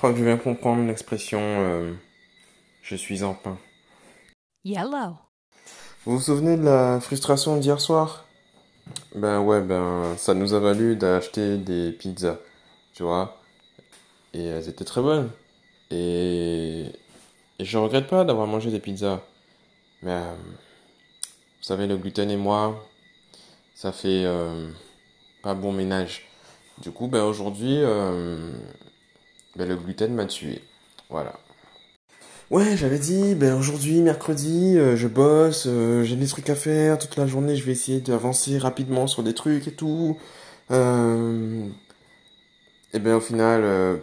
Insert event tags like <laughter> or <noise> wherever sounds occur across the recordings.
crois que je viens comprendre l'expression euh, je suis en pain. Yellow. Vous vous souvenez de la frustration d'hier soir? Ben ouais, ben ça nous a valu d'acheter des pizzas, tu vois. Et elles étaient très bonnes. Et, et je regrette pas d'avoir mangé des pizzas. Mais euh, vous savez, le gluten et moi, ça fait euh, pas bon ménage. Du coup, ben aujourd'hui, euh, ben, le gluten m'a tué. Voilà. Ouais, j'avais dit, ben aujourd'hui, mercredi, euh, je bosse, euh, j'ai des trucs à faire, toute la journée, je vais essayer d'avancer rapidement sur des trucs et tout. Euh, et ben au final,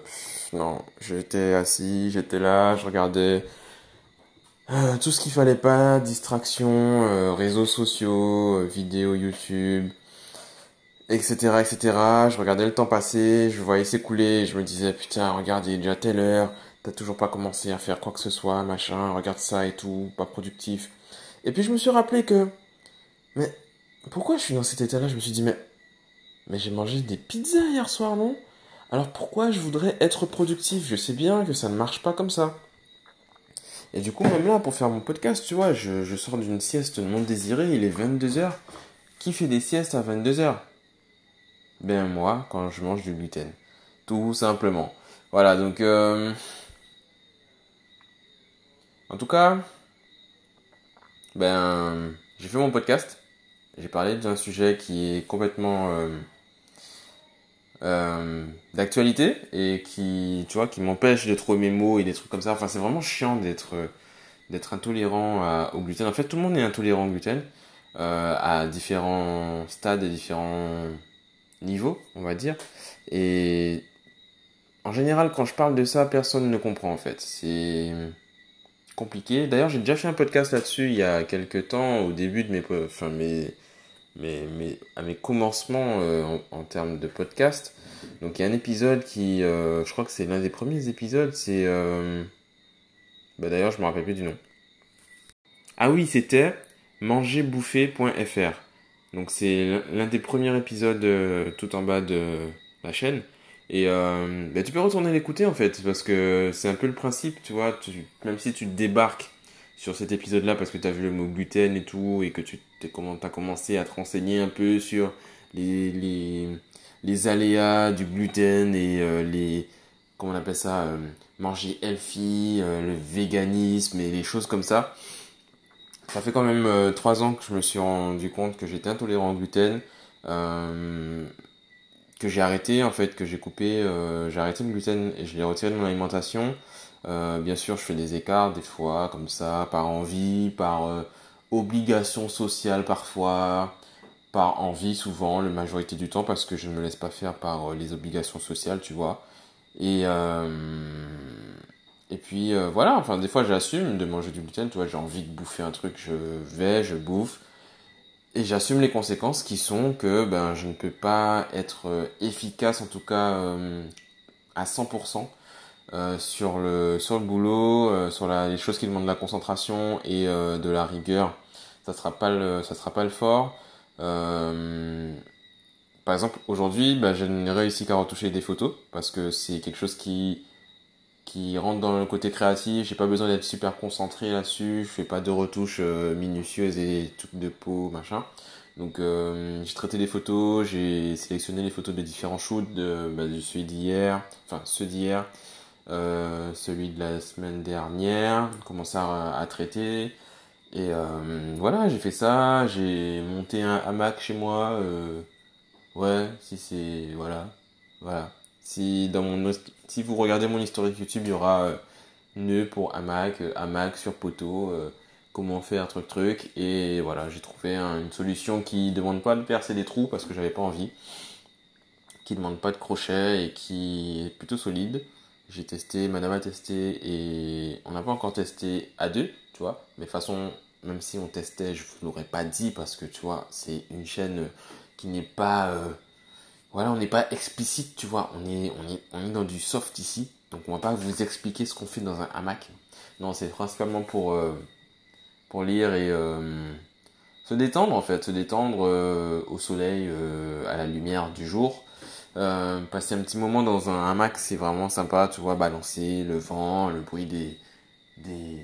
non, j'étais assis, j'étais là, je regardais tout ce qu'il fallait pas, distraction, réseaux sociaux, vidéos YouTube, etc., etc. Je regardais le temps passer, je voyais s'écouler, je me disais, putain, regarde, il est déjà telle heure, t'as toujours pas commencé à faire quoi que ce soit, machin, regarde ça et tout, pas productif. Et puis je me suis rappelé que, mais pourquoi je suis dans cet état-là? Je me suis dit, mais, mais j'ai mangé des pizzas hier soir, non? Alors pourquoi je voudrais être productif? Je sais bien que ça ne marche pas comme ça. Et du coup, même là, pour faire mon podcast, tu vois, je, je sors d'une sieste non désirée, il est 22h. Qui fait des siestes à 22h Ben moi, quand je mange du gluten. Tout simplement. Voilà, donc... euh, En tout cas, ben, j'ai fait mon podcast. J'ai parlé d'un sujet qui est complètement euh, euh, d'actualité et qui, tu vois, qui m'empêche de trouver mes mots et des trucs comme ça. Enfin, c'est vraiment chiant d'être d'être intolérant au gluten. En fait, tout le monde est intolérant au gluten euh, à différents stades et différents niveaux, on va dire. Et en général, quand je parle de ça, personne ne comprend en fait. C'est compliqué. D'ailleurs, j'ai déjà fait un podcast là-dessus il y a quelques temps, au début de mes, enfin mes, mes, mes, à mes commencements euh, en, en termes de podcast. Donc, il y a un épisode qui, euh, je crois que c'est l'un des premiers épisodes. C'est, euh, bah d'ailleurs, je me rappelle plus du nom. Ah oui, c'était mangerbouffer.fr. Donc c'est l'un des premiers épisodes euh, tout en bas de la chaîne. Et euh, bah, tu peux retourner l'écouter en fait, parce que c'est un peu le principe, tu vois, tu, même si tu débarques sur cet épisode-là parce que tu as vu le mot gluten et tout, et que tu t'es, comment, as commencé à te renseigner un peu sur les, les, les aléas du gluten et euh, les, comment on appelle ça, euh, manger healthy, le véganisme et les choses comme ça. Ça fait quand même euh, trois ans que je me suis rendu compte que j'étais intolérant au gluten, euh, que j'ai arrêté en fait, que j'ai coupé, euh, j'ai arrêté le gluten et je l'ai retiré de mon alimentation. Bien sûr, je fais des écarts des fois, comme ça, par envie, par obligation sociale parfois, par envie souvent, la majorité du temps, parce que je ne me laisse pas faire par les obligations sociales, tu vois. Et, euh, et puis euh, voilà, enfin des fois j'assume de manger du gluten, tu vois, j'ai envie de bouffer un truc, je vais, je bouffe. Et j'assume les conséquences qui sont que ben, je ne peux pas être euh, efficace, en tout cas euh, à 100% euh, sur le, sur le boulot, euh, sur la, les choses qui demandent de la concentration et euh, de la rigueur. Ça sera pas le, ça sera pas le fort. Par exemple, aujourd'hui, ben, je n'ai réussi qu'à retoucher des photos parce que c'est quelque chose qui qui rentre dans le côté créatif. J'ai pas besoin d'être super concentré là-dessus. Je fais pas de retouches euh, minutieuses et trucs de peau, machin. Donc euh, j'ai traité les photos, j'ai sélectionné les photos de différents shoots, de, bah, de celui d'hier, enfin ceux d'hier, euh, celui de la semaine dernière, commencé à, à traiter. Et euh, voilà, j'ai fait ça, j'ai monté un hamac chez moi. euh, ouais, si c'est voilà, voilà. Si dans mon si vous regardez mon historique YouTube, il y aura euh, nœud pour hamac, euh, hamac sur poteau, euh, comment faire truc truc. Et voilà, j'ai trouvé un- une solution qui demande pas de percer des trous parce que j'avais pas envie, qui demande pas de crochet et qui est plutôt solide. J'ai testé, madame a testé et on n'a pas encore testé à deux, tu vois. Mais de façon, même si on testait, je vous l'aurais pas dit parce que tu vois, c'est une chaîne qui n'est pas voilà, on n'est pas explicite, tu vois. On est, on est, on est dans du soft ici. Donc, on va pas vous expliquer ce qu'on fait dans un hamac. Non, c'est principalement pour, euh, pour lire et euh, se détendre, en fait. Se détendre euh, au soleil, à la lumière du jour. Passer un petit moment dans un hamac, c'est vraiment sympa, tu vois, balancer le vent, le bruit des, des,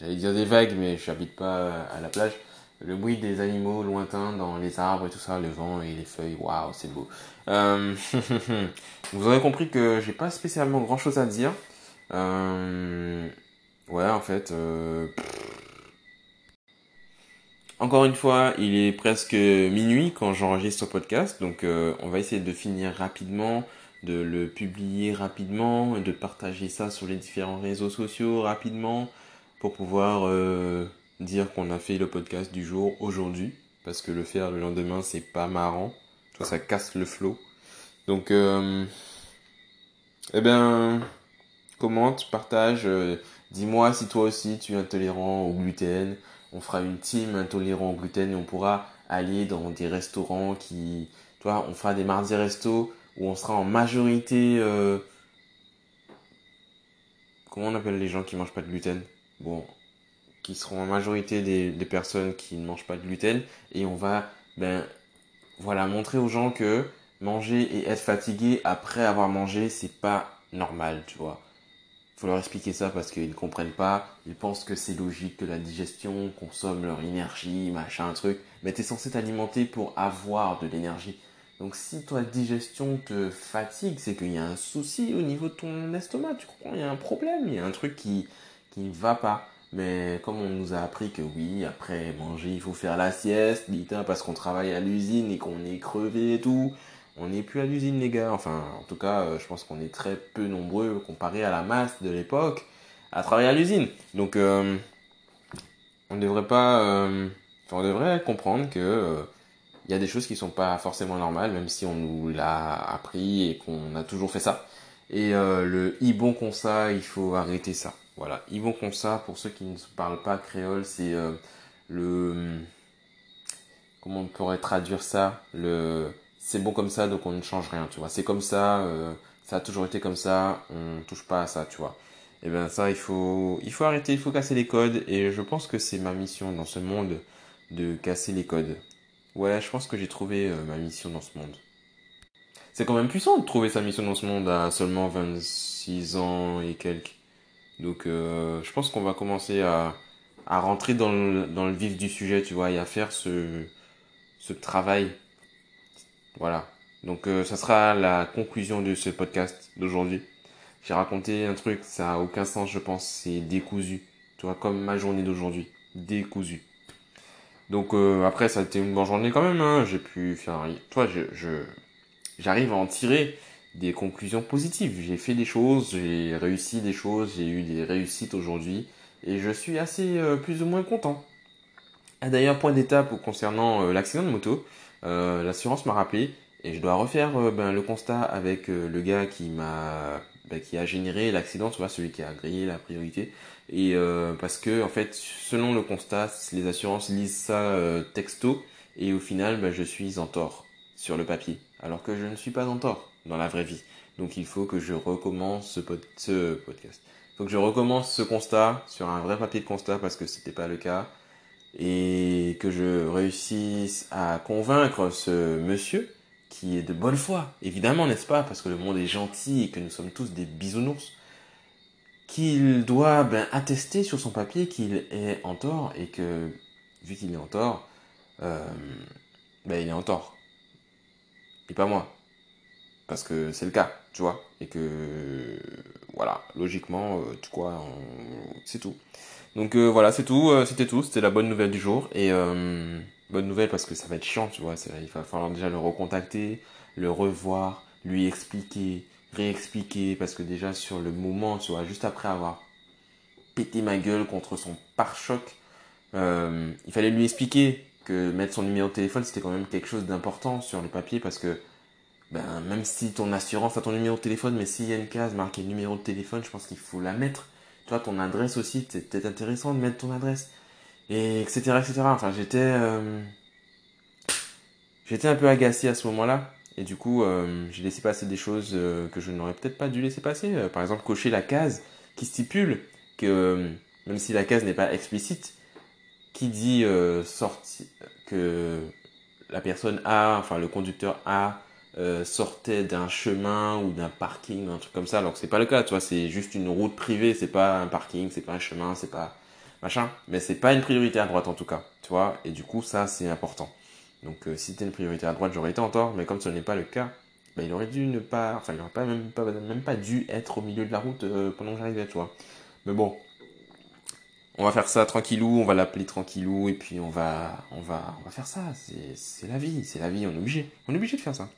j'allais dire des vagues, mais je n'habite pas à la plage. Le bruit des animaux lointains dans les arbres et tout ça, le vent et les feuilles, waouh, c'est beau. Euh, <laughs> vous aurez compris que j'ai pas spécialement grand chose à dire. Euh, ouais, en fait, euh, encore une fois, il est presque minuit quand j'enregistre ce podcast, donc euh, on va essayer de finir rapidement, de le publier rapidement, de partager ça sur les différents réseaux sociaux rapidement pour pouvoir euh, dire qu'on a fait le podcast du jour aujourd'hui, parce que le faire le lendemain c'est pas marrant, ça casse le flow. Donc, euh, eh bien, commente, partage, euh, dis-moi si toi aussi tu es intolérant au gluten. On fera une team intolérant au gluten et on pourra aller dans des restaurants qui, toi, on fera des mardis resto où on sera en majorité, euh, comment on appelle les gens qui mangent pas de gluten? Bon, qui seront en majorité des, personnes qui ne mangent pas de gluten et on va, ben, voilà, montrer aux gens que manger et être fatigué après avoir mangé, c'est pas normal, tu vois faut leur expliquer ça parce qu'ils ne comprennent pas. Ils pensent que c'est logique que la digestion consomme leur énergie, machin, truc. Mais tu es censé t'alimenter pour avoir de l'énergie. Donc si toi digestion te fatigue, c'est qu'il y a un souci au niveau de ton estomac. Tu comprends? Il y a un problème, il y a un truc qui qui ne va pas. Mais comme on nous a appris que oui, après manger, il faut faire la sieste, parce qu'on travaille à l'usine et qu'on est crevé et tout. On n'est plus à l'usine, les gars. Enfin, en tout cas, euh, je pense qu'on est très peu nombreux comparé à la masse de l'époque à travailler à l'usine. Donc, euh, on devrait pas, euh, on devrait comprendre que il y a des choses qui sont pas forcément normales, même si on nous l'a appris et qu'on a toujours fait ça. Et le ibon consa, il faut arrêter ça. Voilà, ibon consa, pour ceux qui ne parlent pas créole, c'est le comment on pourrait traduire ça? Le c'est bon comme ça, donc on ne change rien, tu vois. C'est comme ça, euh, ça a toujours été comme ça, on touche pas à ça, tu vois. Et bien ça, il faut, il faut arrêter, il faut casser les codes, et je pense que c'est ma mission dans ce monde de casser les codes. Ouais, je pense que j'ai trouvé euh, ma mission dans ce monde. C'est quand même puissant de trouver sa mission dans ce monde à seulement 26 ans et quelques. Donc euh, je pense qu'on va commencer à, à rentrer dans le, dans le vif du sujet, tu vois, et à faire ce, ce travail voilà. Donc euh, ça sera la conclusion de ce podcast d'aujourd'hui. J'ai raconté un truc, ça a aucun sens, je pense, c'est décousu. Tu vois, comme ma journée d'aujourd'hui, décousu. Donc euh, après, ça a été une bonne journée quand même. Hein. J'ai pu faire, toi, je, je, j'arrive à en tirer des conclusions positives. J'ai fait des choses, j'ai réussi des choses, j'ai eu des réussites aujourd'hui, et je suis assez euh, plus ou moins content. Ah, d'ailleurs, point d'étape concernant euh, l'accident de moto. Euh, l'assurance m'a rappelé et je dois refaire euh, ben, le constat avec euh, le gars qui m'a ben, qui a généré l'accident, vois, celui qui a grillé la priorité. Et parce que en fait, selon le constat, les assurances lisent ça texto et au final, ben, je suis en tort sur le papier, alors que je ne suis pas en tort dans la vraie vie. Donc il faut que je recommence ce, podcast. Il faut que je recommence ce constat sur un vrai papier de constat parce que c'était pas le cas et que je réussisse à convaincre ce monsieur qui est de bonne foi, évidemment, n'est-ce pas, parce que le monde est gentil et que nous sommes tous des bisounours, qu'il doit ben, attester sur son papier qu'il est en tort et que, vu qu'il est en tort, euh, ben, il est en tort. Et pas moi. Parce que c'est le cas, tu vois. Et que, voilà, logiquement, euh, tu vois, c'est tout. Donc euh, voilà, c'est tout, euh, c'était tout, c'était la bonne nouvelle du jour. Et bonne nouvelle parce que ça va être chiant, tu vois. Il va falloir déjà le recontacter, le revoir, lui expliquer, réexpliquer. Parce que déjà sur le moment, tu vois, juste après avoir pété ma gueule contre son pare-choc, il fallait lui expliquer que mettre son numéro de téléphone, c'était quand même quelque chose d'important sur le papier parce que ben, même si ton assurance a ton numéro de téléphone, mais s'il y a une case marquée numéro de téléphone, je pense qu'il faut la mettre toi, ton adresse aussi, c'est peut-être intéressant de mettre ton adresse. Et etc. etc. Enfin, j'étais. Euh, j'étais un peu agacé à ce moment-là. Et du coup, euh, j'ai laissé passer des choses euh, que je n'aurais peut-être pas dû laisser passer. par exemple, cocher la case qui stipule que, même si la case n'est pas explicite, qui dit sorti, que la personne A, enfin le conducteur A, euh, sortait d'un chemin ou d'un parking, un truc comme ça, alors que c'est pas le cas, tu vois, c'est juste une route privée, c'est pas un parking, c'est pas un chemin, c'est pas machin, mais c'est pas une priorité à droite en tout cas, tu vois, et du coup ça c'est important. Donc euh, si c'était une priorité à droite, j'aurais été en tort, mais comme ce n'est pas le cas, bah, il aurait dû ne pas, enfin il aurait pas même pas même pas dû être au milieu de la route euh, pendant que j'arrivais, tu vois. Mais bon, on va faire ça tranquillou, on va l'appeler tranquillou et puis on va, on va, on va faire ça. C'est, la vie, c'est la vie, on est obligé, on est obligé de faire ça.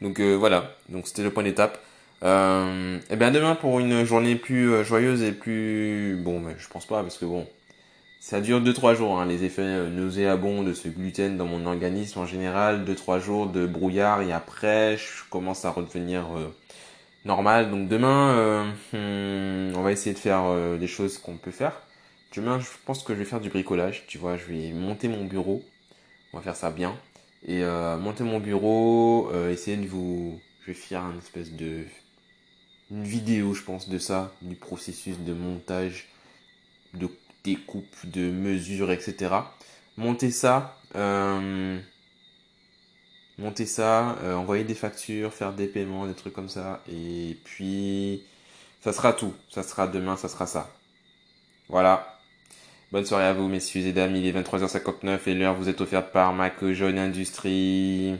Donc euh, voilà, donc c'était le point d'étape. Euh, et bien demain pour une journée plus euh, joyeuse et plus, bon, mais je pense pas parce que bon, ça dure 2-3 jours, hein, les effets euh, nauséabonds de ce gluten dans mon organisme en général, 2-3 jours de brouillard et après je commence à redevenir euh, normal. Donc demain, hmm, on va essayer de faire des choses qu'on peut faire. Demain, je pense que je vais faire du bricolage, tu vois, je vais monter mon bureau, on va faire ça bien. Et euh, monter mon bureau, euh, essayer de vous... Je vais faire une espèce de... Une vidéo, je pense, de ça, du processus de montage, de découpe, de mesure, etc. Monter ça, euh, monter ça, envoyer des factures, faire des paiements, des trucs comme ça. Et puis, ça sera tout. Ça sera demain, ça sera ça. Voilà. Bonne soirée à vous, messieurs et dames. Il est 23h59 et l'heure vous est offerte par Mac Jaune Industrie.